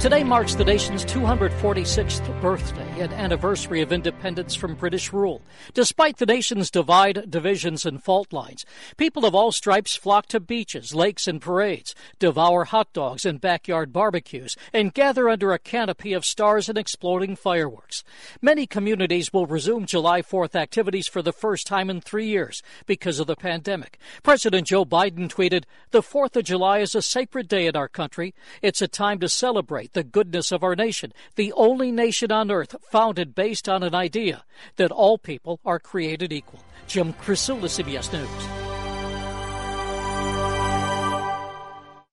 Today marks the nation's 246th birthday and anniversary of independence from British rule. Despite the nation's divide, divisions, and fault lines, people of all stripes flock to beaches, lakes, and parades, devour hot dogs and backyard barbecues, and gather under a canopy of stars and exploding fireworks. Many communities will resume July 4th activities for the first time in three years because of the pandemic. President Joe Biden tweeted, The 4th of July is a sacred day in our country. It's a time to celebrate the goodness of our nation, the only nation on earth founded based on an idea that all people are created equal. Jim Krasula, CBS News.